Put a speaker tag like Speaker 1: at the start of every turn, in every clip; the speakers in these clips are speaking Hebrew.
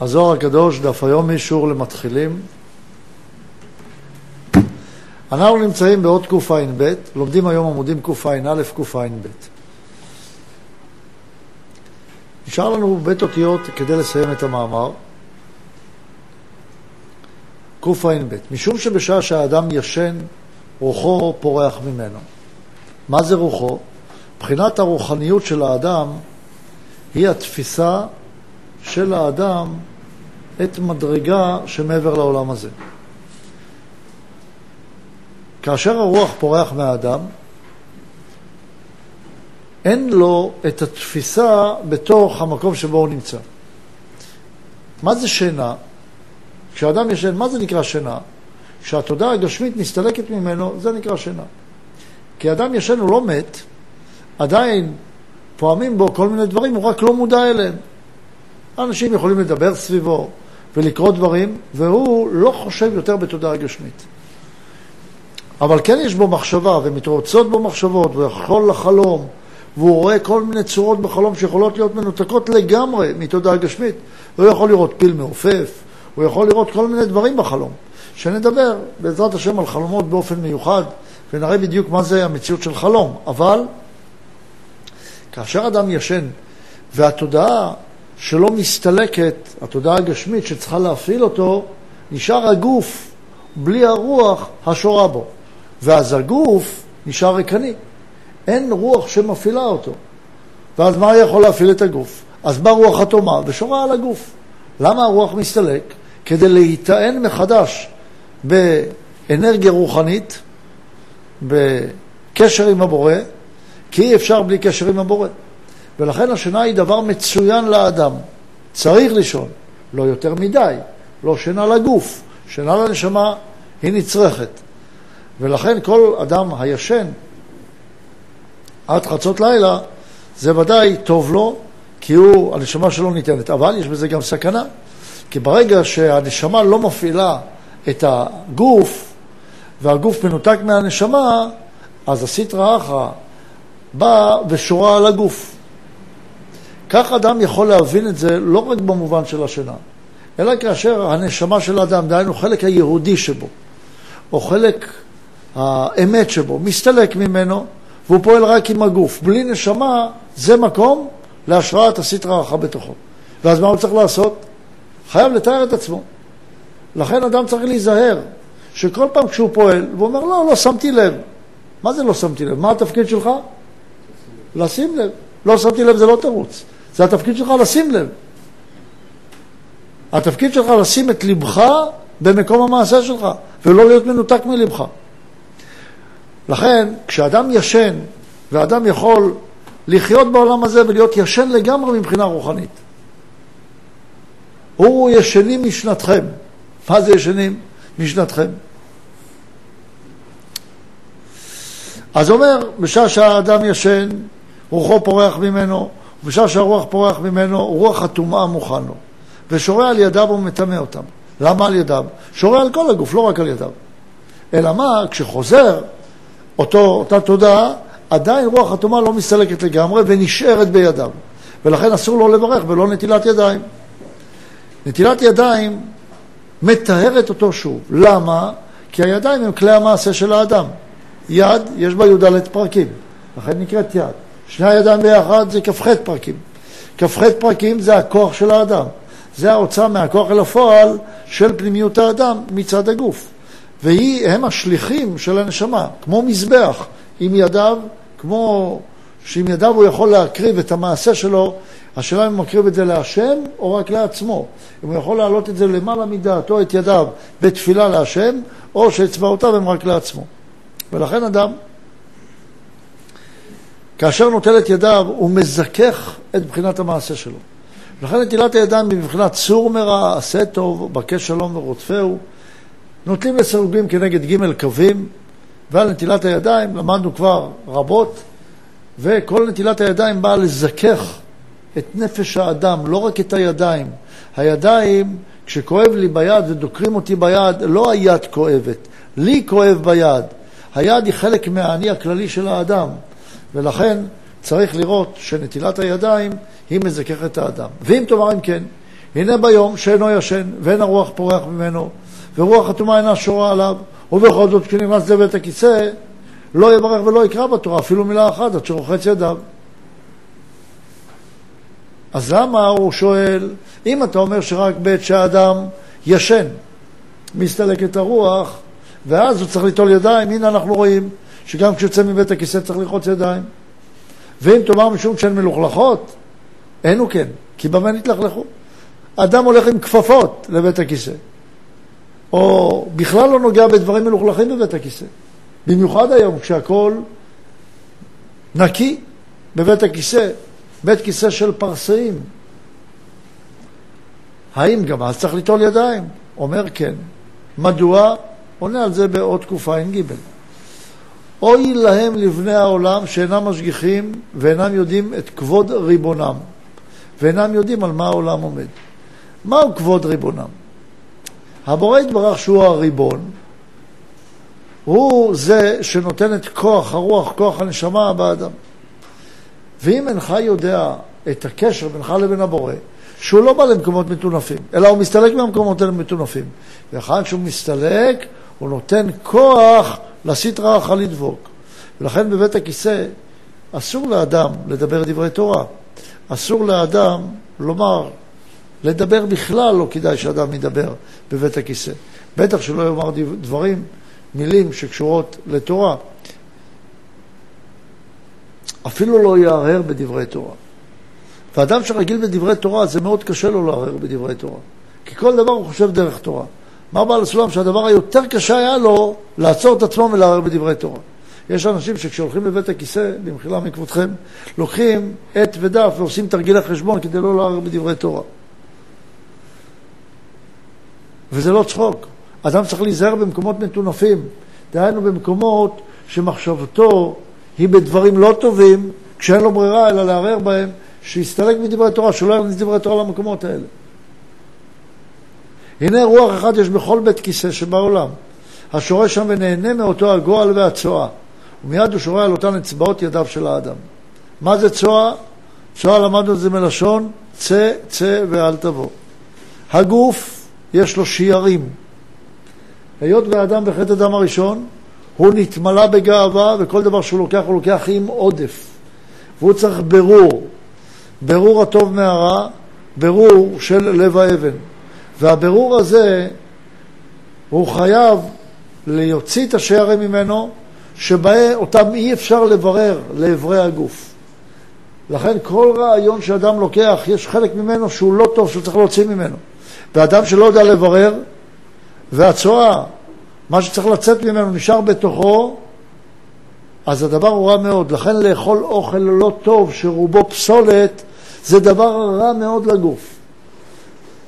Speaker 1: הזוהר הקדוש, דף היומי, שיעור למתחילים. אנחנו נמצאים בעוד קע"ב, לומדים היום עמודים קע"א, קע"ב. נשאר לנו בית אותיות כדי לסיים את המאמר. קע"ב, משום שבשעה שהאדם ישן, רוחו פורח ממנו. מה זה רוחו? מבחינת הרוחניות של האדם היא התפיסה של האדם את מדרגה שמעבר לעולם הזה. כאשר הרוח פורח מהאדם, אין לו את התפיסה בתוך המקום שבו הוא נמצא. מה זה שינה? כשאדם ישן, מה זה נקרא שינה? כשהתודעה הגשמית מסתלקת ממנו, זה נקרא שינה. כי אדם ישן הוא לא מת, עדיין פועמים בו כל מיני דברים, הוא רק לא מודע אליהם. אנשים יכולים לדבר סביבו ולקרוא דברים, והוא לא חושב יותר בתודעה גשמית. אבל כן יש בו מחשבה, ומתרוצות בו מחשבות, והוא יכול לחלום, והוא רואה כל מיני צורות בחלום שיכולות להיות מנותקות לגמרי מתודעה גשמית. הוא יכול לראות פיל מעופף, הוא יכול לראות כל מיני דברים בחלום. שנדבר בעזרת השם על חלומות באופן מיוחד, ונראה בדיוק מה זה המציאות של חלום. אבל כאשר אדם ישן והתודעה שלא מסתלקת, התודעה הגשמית שצריכה להפעיל אותו, נשאר הגוף בלי הרוח השורה בו. ואז הגוף נשאר ריקני. אין רוח שמפעילה אותו. ואז מה יכול להפעיל את הגוף? אז באה רוח התומה ושורה על הגוף. למה הרוח מסתלק? כדי להיטען מחדש באנרגיה רוחנית, בקשר עם הבורא, כי אי אפשר בלי קשר עם הבורא. ולכן השינה היא דבר מצוין לאדם. צריך לישון, לא יותר מדי, לא שינה לגוף, שינה לנשמה היא נצרכת. ולכן כל אדם הישן עד חצות לילה, זה ודאי טוב לו, כי הוא, הנשמה שלו ניתנת. אבל יש בזה גם סכנה, כי ברגע שהנשמה לא מפעילה את הגוף, והגוף מנותק מהנשמה, אז הסטרא אחרא באה ושורה על הגוף. כך אדם יכול להבין את זה לא רק במובן של השינה, אלא כאשר הנשמה של האדם, דהיינו חלק היהודי שבו, או חלק האמת שבו, מסתלק ממנו, והוא פועל רק עם הגוף. בלי נשמה, זה מקום להשראת הסטרא אחרא בתוכו. ואז מה הוא צריך לעשות? חייב לתאר את עצמו. לכן אדם צריך להיזהר, שכל פעם כשהוא פועל, והוא אומר, לא, לא שמתי לב. מה זה לא שמתי לב? מה התפקיד שלך? לשים לב. לא שמתי לב זה לא תירוץ. זה התפקיד שלך לשים לב. התפקיד שלך לשים את לבך במקום המעשה שלך, ולא להיות מנותק מלבך. לכן, כשאדם ישן, ואדם יכול לחיות בעולם הזה ולהיות ישן לגמרי מבחינה רוחנית, הוא ישנים משנתכם. מה זה ישנים משנתכם? אז אומר, בשעה שהאדם ישן, רוחו פורח ממנו, ובשעה שהרוח פורח ממנו, רוח הטומאה מוכן לו. ושורה על ידיו ומטמא אותם. למה על ידיו? שורה על כל הגוף, לא רק על ידיו. אלא מה, כשחוזר אותו, אותה תודעה, עדיין רוח הטומאה לא מסתלקת לגמרי ונשארת בידיו. ולכן אסור לו לברך ולא נטילת ידיים. נטילת ידיים מטהרת אותו שוב. למה? כי הידיים הם כלי המעשה של האדם. יד, יש בה י"ד פרקים, לכן נקראת יד. שני הידיים ביחד זה כ"ח פרקים. כ"ח פרקים זה הכוח של האדם. זה ההוצאה מהכוח אל הפועל של פנימיות האדם מצד הגוף. והם השליחים של הנשמה, כמו מזבח, עם ידיו, כמו שעם ידיו הוא יכול להקריב את המעשה שלו, השאלה אם הוא מקריב את זה להשם או רק לעצמו. אם הוא יכול להעלות את זה למעלה מדעתו, את ידיו, בתפילה להשם, או שאצבעותיו הם רק לעצמו. ולכן אדם כאשר נוטל את ידיו, הוא מזכך את בחינת המעשה שלו. לכן נטילת הידיים היא בבחינת סור מרע, עשה טוב, בקש שלום ורודפהו. נוטלים לסירוגים כנגד ג' קווים, ועל נטילת הידיים למדנו כבר רבות, וכל נטילת הידיים באה לזכך את נפש האדם, לא רק את הידיים. הידיים, כשכואב לי ביד ודוקרים אותי ביד, לא היד כואבת, לי כואב ביד. היד היא חלק מהאני הכללי של האדם. ולכן צריך לראות שנטילת הידיים היא מזככת את האדם. ואם תאמר אם כן, הנה ביום שאינו ישן, ואין הרוח פורח ממנו, ורוח הטומאה אינה שורה עליו, ובכל זאת כשנכנס לבית הכיסא, לא יברך ולא יקרא בתורה אפילו מילה אחת עד שרוחץ ידיו. אז למה הוא שואל, אם אתה אומר שרק בעת שהאדם ישן, מסתלק את הרוח, ואז הוא צריך ליטול ידיים, הנה אנחנו רואים שגם כשיוצא מבית הכיסא צריך לרחוץ ידיים. ואם תאמר משום שהן מלוכלכות, אין הוא כן, כי במה נתלכלכו? אדם הולך עם כפפות לבית הכיסא, או בכלל לא נוגע בדברים מלוכלכים בבית הכיסא. במיוחד היום, כשהכול נקי בבית הכיסא, בית כיסא של פרסאים. האם גם אז צריך ליטול ידיים? אומר כן. מדוע? עונה על זה בעוד תקופה ע"ג. אוי להם לבני העולם שאינם משגיחים ואינם יודעים את כבוד ריבונם, ואינם יודעים על מה העולם עומד. מהו כבוד ריבונם? הבורא יתברך שהוא הריבון, הוא זה שנותן את כוח הרוח, כוח הנשמה באדם. ואם אינך יודע את הקשר בינך לבין הבורא, שהוא לא בא למקומות מטונפים, אלא הוא מסתלק מהמקומות האלה מטונפים. ואחר כשהוא מסתלק, הוא נותן כוח לסטרא אחא לדבוק. ולכן בבית הכיסא אסור לאדם לדבר דברי תורה. אסור לאדם לומר, לדבר בכלל לא כדאי שאדם ידבר בבית הכיסא. בטח שלא יאמר דברים, מילים שקשורות לתורה. אפילו לא יהרהר בדברי תורה. ואדם שרגיל בדברי תורה, זה מאוד קשה לו להרהר בדברי תורה. כי כל דבר הוא חושב דרך תורה. אמר בעל הסולם שהדבר היותר קשה היה לו לעצור את עצמו ולהרהר בדברי תורה. יש אנשים שכשהולכים לבית הכיסא, במחילה מכבודכם, לוקחים עט ודף ועושים תרגילי חשבון כדי לא להרהר בדברי תורה. וזה לא צחוק. אדם צריך להיזהר במקומות מטונפים, דהיינו במקומות שמחשבתו היא בדברים לא טובים, כשאין לו ברירה אלא לערער בהם, שיסתלק מדברי תורה, שלא יכניס דברי תורה למקומות האלה. הנה רוח אחד יש בכל בית כיסא שבעולם, השורה שם ונהנה מאותו הגועל והצואה, ומיד הוא שורה על אותן אצבעות ידיו של האדם. מה זה צואה? צואה למדנו את זה מלשון צא, צא ואל תבוא. הגוף יש לו שיירים. היות והאדם בחטא הדם הראשון, הוא נתמלא בגאווה, וכל דבר שהוא לוקח, הוא לוקח עם עודף. והוא צריך ברור, ברור הטוב מהרע, ברור של לב האבן. והברור הזה, הוא חייב להוציא את השערים ממנו, שאותם אי אפשר לברר לאברי הגוף. לכן כל רעיון שאדם לוקח, יש חלק ממנו שהוא לא טוב, שהוא צריך להוציא ממנו. ואדם שלא יודע לברר, והצואה, מה שצריך לצאת ממנו נשאר בתוכו, אז הדבר הוא רע מאוד. לכן לאכול אוכל לא טוב, שרובו פסולת, זה דבר רע מאוד לגוף.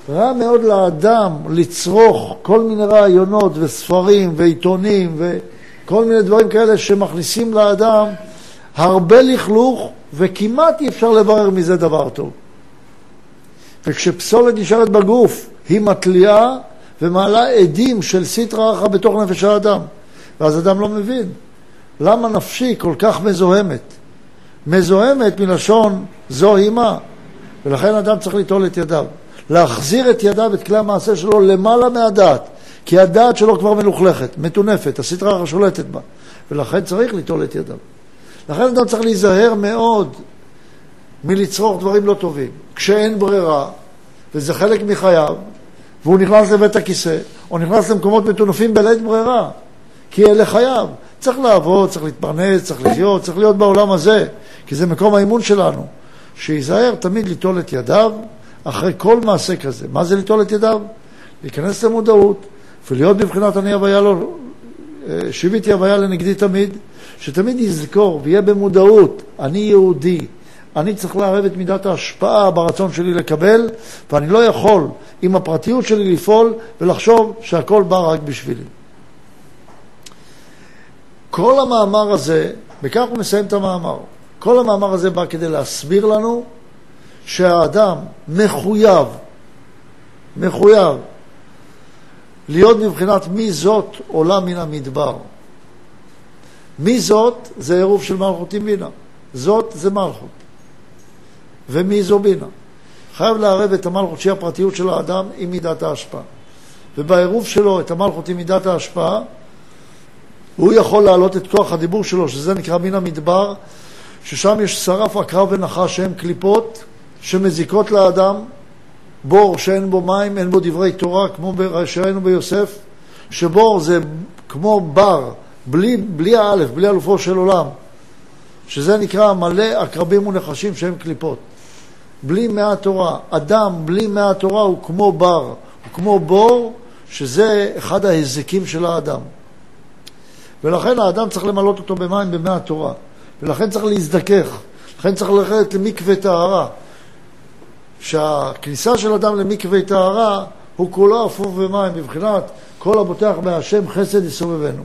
Speaker 1: רע מאוד לאדם לצרוך כל מיני רעיונות וספרים ועיתונים וכל מיני דברים כאלה שמכניסים לאדם הרבה לכלוך וכמעט אי אפשר לברר מזה דבר טוב. וכשפסולת נשארת בגוף, היא מתליעה ומעלה עדים של סטרא אחא בתוך נפש האדם. ואז אדם לא מבין למה נפשי כל כך מזוהמת. מזוהמת מלשון זוהי מה, ולכן אדם צריך ליטול את ידיו. להחזיר את ידיו, את כלי המעשה שלו, למעלה מהדעת. כי הדעת שלו כבר מלוכלכת, מטונפת, הסטרא אחא שולטת בה. ולכן צריך ליטול את ידיו. לכן אדם צריך להיזהר מאוד מלצרוך דברים לא טובים. כשאין ברירה, וזה חלק מחייו, והוא נכנס לבית הכיסא, או נכנס למקומות מטונפים בלית ברירה, כי אלה חייו. צריך לעבוד, צריך להתפרנס, צריך לחיות, צריך להיות בעולם הזה, כי זה מקום האימון שלנו. שייזהר תמיד ליטול את ידיו אחרי כל מעשה כזה. מה זה ליטול את ידיו? להיכנס למודעות ולהיות בבחינת אני הוויה לא... אה, שיביתי הוויה לנגדי תמיד, שתמיד יזכור ויהיה במודעות, אני יהודי, אני צריך לערב את מידת ההשפעה ברצון שלי לקבל, ואני לא יכול עם הפרטיות שלי לפעול ולחשוב שהכל בא רק בשבילי. כל המאמר הזה, וכך הוא מסיים את המאמר, כל המאמר הזה בא כדי להסביר לנו שהאדם מחויב, מחויב, להיות מבחינת מי זאת עולה מן המדבר. מי זאת זה עירוב של מלכות עם בינה. זאת זה מלכות. ומי זו בינה. חייב לערב את המלכות שהיא הפרטיות של האדם עם מידת ההשפעה. ובעירוב שלו את המלכות עם מידת ההשפעה, הוא יכול להעלות את כוח הדיבור שלו, שזה נקרא מן המדבר, ששם יש שרף, עקרב ונחש שהם קליפות שמזיקות לאדם, בור שאין בו מים, אין בו דברי תורה, כמו שראינו ביוסף, שבור זה כמו בר, בלי, בלי האלף, בלי אלופו של עולם, שזה נקרא מלא עקרבים ונחשים שהם קליפות. בלי מעט תורה. אדם בלי מעט תורה הוא כמו בר, הוא כמו בור, שזה אחד ההזיקים של האדם. ולכן האדם צריך למלות אותו במים במעט תורה. ולכן צריך להזדכך. לכן צריך ללכת למקווה טהרה. שהכניסה של אדם למקווה טהרה הוא כולו אפוף במים, בבחינת כל הבוטח בהשם חסד יסובבנו.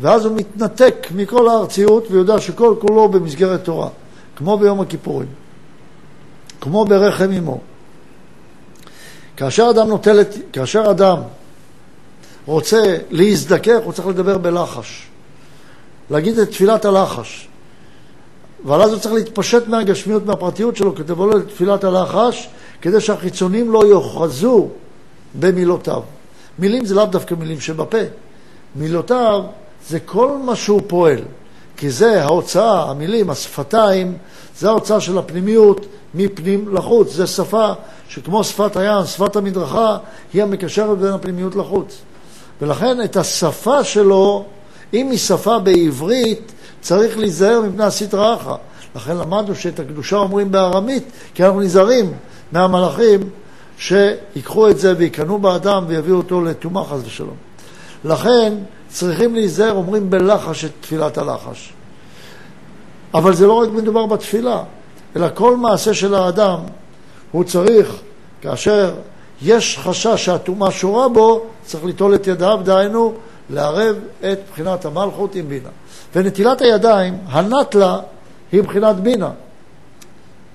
Speaker 1: ואז הוא מתנתק מכל הארציות ויודע שכל כולו במסגרת תורה, כמו ביום הכיפורים, כמו ברחם אמו. כאשר אדם נוטל את, כאשר אדם רוצה להזדכך, הוא צריך לדבר בלחש. להגיד את תפילת הלחש. אבל אז הוא צריך להתפשט מהגשמיות, מהפרטיות שלו, כדי לבוא לתפילת הלחש, כדי שהחיצונים לא יאחזו במילותיו. מילים זה לאו דווקא מילים שבפה. מילותיו זה כל מה שהוא פועל. כי זה ההוצאה, המילים, השפתיים, זה ההוצאה של הפנימיות מפנים לחוץ. זה שפה שכמו שפת הים, שפת המדרכה, היא המקשרת בין הפנימיות לחוץ. ולכן את השפה שלו, אם היא שפה בעברית, צריך להיזהר מפני הסטרא אחא. לכן למדנו שאת הקדושה אומרים בארמית, כי אנחנו נזהרים מהמלאכים שיקחו את זה ויקנו באדם ויביאו אותו לטומאה חס ושלום. לכן צריכים להיזהר, אומרים בלחש את תפילת הלחש. אבל זה לא רק מדובר בתפילה, אלא כל מעשה של האדם, הוא צריך, כאשר יש חשש שהטומאה שורה בו, צריך ליטול את ידיו, דהיינו, לערב את בחינת המלכות עם בינה. ונטילת הידיים, הנטלה, היא בחינת בינה.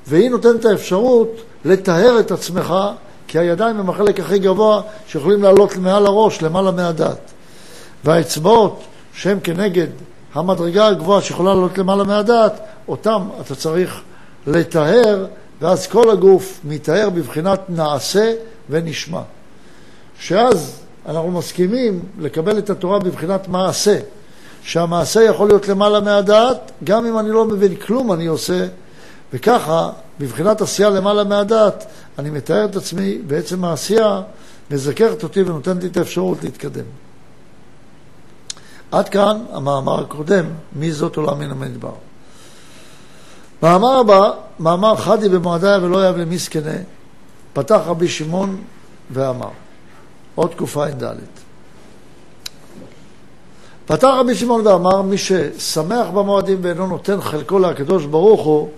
Speaker 1: והיא נותנת את האפשרות לטהר את עצמך, כי הידיים הם החלק הכי גבוה שיכולים לעלות מעל הראש, למעלה מהדעת. והאצבעות, שהן כנגד המדרגה הגבוהה שיכולה לעלות למעלה מהדעת, אותם אתה צריך לטהר, ואז כל הגוף מתאר בבחינת נעשה ונשמע. שאז אנחנו מסכימים לקבל את התורה בבחינת מעשה, שהמעשה יכול להיות למעלה מהדעת, גם אם אני לא מבין כלום אני עושה, וככה, בבחינת עשייה למעלה מהדעת, אני מתאר את עצמי, בעצם העשייה מזכרת אותי ונותנת לי את האפשרות להתקדם. עד כאן המאמר הקודם, מי זאת עולם מן המדבר. מאמר הבא, מאמר חדי במועדיה ולא יב למסכנה, פתח רבי שמעון ואמר, עוד קע"ד. פתח רבי שמעון ואמר, מי ששמח במועדים ואינו נותן חלקו לקדוש ברוך הוא,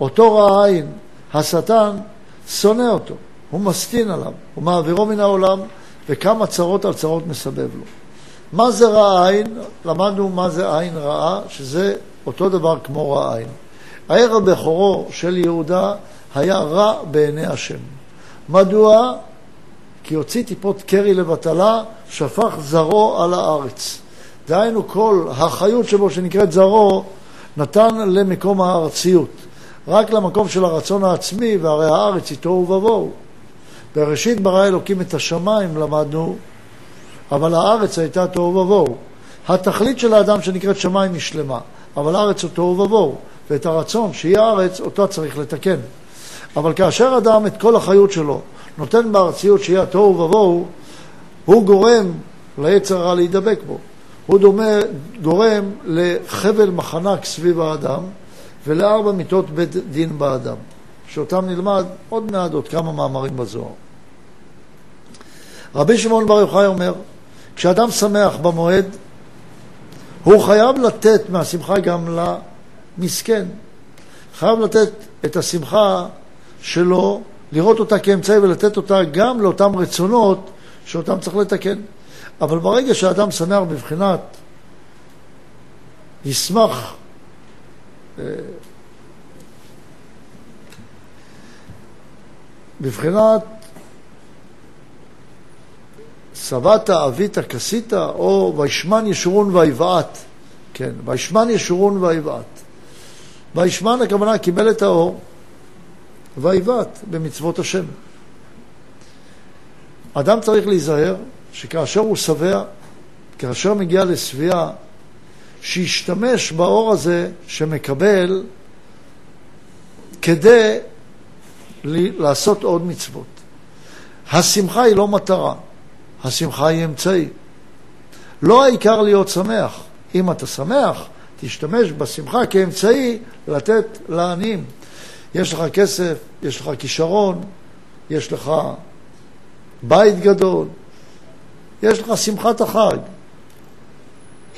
Speaker 1: אותו רע עין, השטן, שונא אותו, הוא מסטין עליו, הוא מעבירו מן העולם, וכמה צרות על צרות מסבב לו. מה זה רע עין? למדנו מה זה עין רעה, שזה אותו דבר כמו רע עין. הער הבכורו של יהודה היה רע בעיני השם. מדוע? כי הוציא טיפות קרי לבטלה, שפך זרעו על הארץ. דהיינו כל החיות שבו שנקראת זרעו, נתן למקום הארציות. רק למקום של הרצון העצמי, והרי הארץ היא תוהו ובוהו. בראשית ברא אלוקים את השמיים, למדנו, אבל הארץ הייתה תוהו ובוהו. התכלית של האדם שנקראת שמיים היא שלמה, אבל הארץ הוא תוהו ובוהו, ואת הרצון שהיא הארץ, אותה צריך לתקן. אבל כאשר אדם את כל החיות שלו נותן בארציות שהיא התוהו ובוהו, הוא גורם ליצר הרע להידבק בו. הוא דומה, גורם לחבל מחנק סביב האדם ולארבע מיטות בית דין באדם, שאותם נלמד עוד מעט עוד כמה מאמרים בזוהר. רבי שמעון בר יוחאי אומר, כשאדם שמח במועד, הוא חייב לתת מהשמחה גם למסכן. חייב לתת את השמחה שלו, לראות אותה כאמצעי ולתת אותה גם לאותם רצונות שאותם צריך לתקן. אבל ברגע שאדם שמח בבחינת ישמח אה, בבחינת שבעת, אבית, כסית, או וישמן ישורון ויבעט. כן, וישמן ישורון ויבעט. וישמן הכוונה קיבל את האור, ויבעט במצוות השם. אדם צריך להיזהר שכאשר הוא שבע, כאשר מגיע לשביעה, שישתמש באור הזה שמקבל כדי לעשות עוד מצוות. השמחה היא לא מטרה, השמחה היא אמצעי. לא העיקר להיות שמח. אם אתה שמח, תשתמש בשמחה כאמצעי לתת לעניים. יש לך כסף, יש לך כישרון, יש לך בית גדול, יש לך שמחת החג.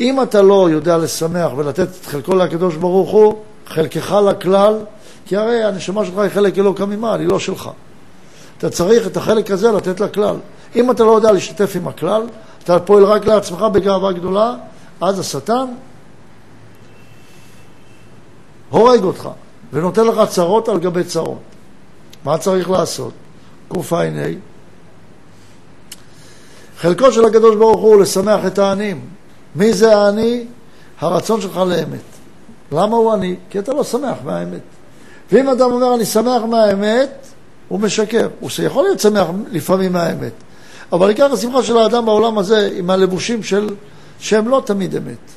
Speaker 1: אם אתה לא יודע לשמח ולתת את חלקו לקדוש ברוך הוא, חלקך לכלל, כי הרי הנשמה שלך היא חלק אלוקא ממעל, היא לא שלך. אתה צריך את החלק הזה לתת לכלל. אם אתה לא יודע להשתתף עם הכלל, אתה פועל רק לעצמך בגאווה גדולה, אז השטן הורג אותך ונותן לך צרות על גבי צרות. מה צריך לעשות? קע"ה חלקו של הקדוש ברוך הוא לשמח את העניים. מי זה העני? הרצון שלך לאמת. למה הוא עני? כי אתה לא שמח מהאמת. ואם אדם אומר אני שמח מהאמת, הוא משקר. הוא יכול להיות שמח לפעמים מהאמת. אבל עיקר השמחה של האדם בעולם הזה עם הלבושים של, שהם לא תמיד אמת.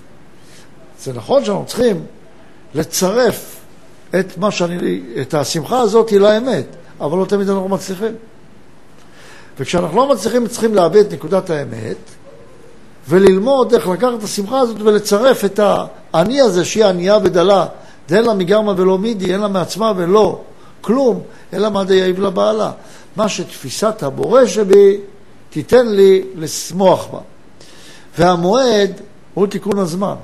Speaker 1: זה נכון שאנחנו צריכים לצרף את, מה שאני, את השמחה הזאת לאמת, אבל לא תמיד אנחנו מצליחים. וכשאנחנו לא מצליחים, צריכים לאבד את נקודת האמת וללמוד איך לקחת את השמחה הזאת ולצרף את האני הזה, שהיא ענייה ודלה, דאין לה מגרמה ולא מידי, אין לה מעצמה ולא כלום, אלא מה דייב לבעלה. מה שתפיסת הבורא שבי תיתן לי לשמוח בה. והמועד הוא תיקון הזמן,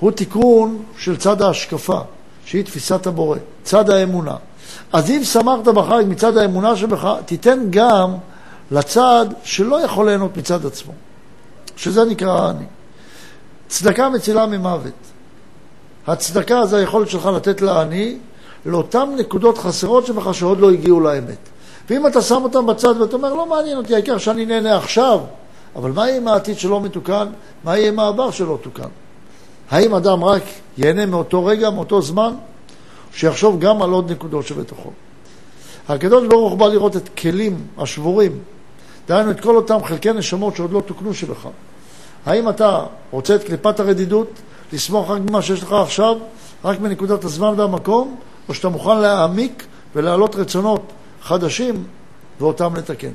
Speaker 1: הוא תיקון של צד ההשקפה, שהיא תפיסת הבורא, צד האמונה. אז אם שמחת בחג מצד האמונה שבך, תיתן גם לצד שלא יכול ליהנות מצד עצמו, שזה נקרא אני. צדקה מצילה ממוות. הצדקה זה היכולת שלך לתת לעני לאותן נקודות חסרות שבך שעוד לא הגיעו לאמת. ואם אתה שם אותם בצד ואתה אומר, לא מעניין אותי, העיקר שאני נהנה עכשיו, אבל מה יהיה עם העתיד שלא מתוקן? מה יהיה עם העבר שלא תוקן? האם אדם רק ייהנה מאותו רגע, מאותו זמן, שיחשוב גם על עוד נקודות שבתוכו? הקדוש ברוך הוא בא לראות את כלים השבורים דהיינו את כל אותם חלקי נשמות שעוד לא תוקנו שבך. האם אתה רוצה את קליפת הרדידות, לסמוך רק במה שיש לך עכשיו, רק מנקודת הזמן והמקום, או שאתה מוכן להעמיק ולהעלות רצונות חדשים ואותם לתקן.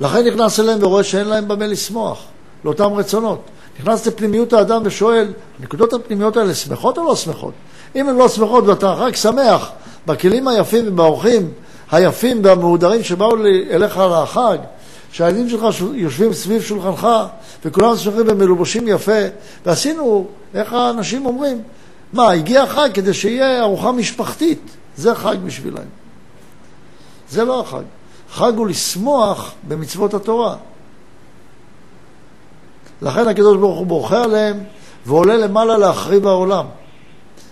Speaker 1: לכן נכנס אליהם ורואה שאין להם במה לשמוח, לאותם רצונות. נכנס לפנימיות האדם ושואל, הנקודות הפנימיות האלה שמחות או לא שמחות? אם הן לא שמחות ואתה רק שמח בכלים היפים ובאורחים היפים והמהודרים שבאו אליך לחג, שהילדים שלך יושבים סביב שולחנך וכולם שולחים ומלובשים יפה, ועשינו, איך האנשים אומרים, מה, הגיע החג כדי שיהיה ארוחה משפחתית, זה חג בשבילם. זה לא החג. חג הוא לשמוח במצוות התורה. לכן הקדוש ברוך הוא בורחה עליהם ועולה למעלה להחריב העולם.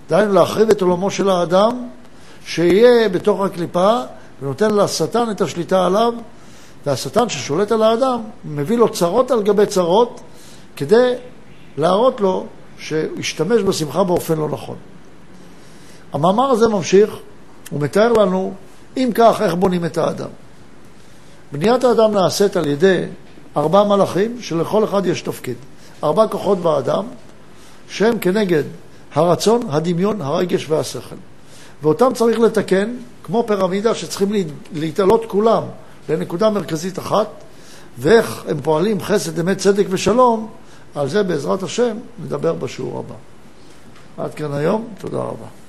Speaker 1: דהיינו להחריב את עולמו של האדם, שיהיה בתוך הקליפה ונותן לשטן את השליטה עליו, והשטן ששולט על האדם מביא לו צרות על גבי צרות כדי להראות לו שהוא ישתמש בשמחה באופן לא נכון. המאמר הזה ממשיך, הוא מתאר לנו, אם כך, איך בונים את האדם. בניית האדם נעשית על ידי ארבע מלאכים, שלכל אחד יש תפקיד. ארבע כוחות באדם, שהם כנגד הרצון, הדמיון, הרגש והשכל. ואותם צריך לתקן כמו פירמידה שצריכים להתעלות כולם לנקודה מרכזית אחת, ואיך הם פועלים חסד, אמת, צדק ושלום, על זה בעזרת השם נדבר בשיעור הבא. עד כאן היום, תודה רבה.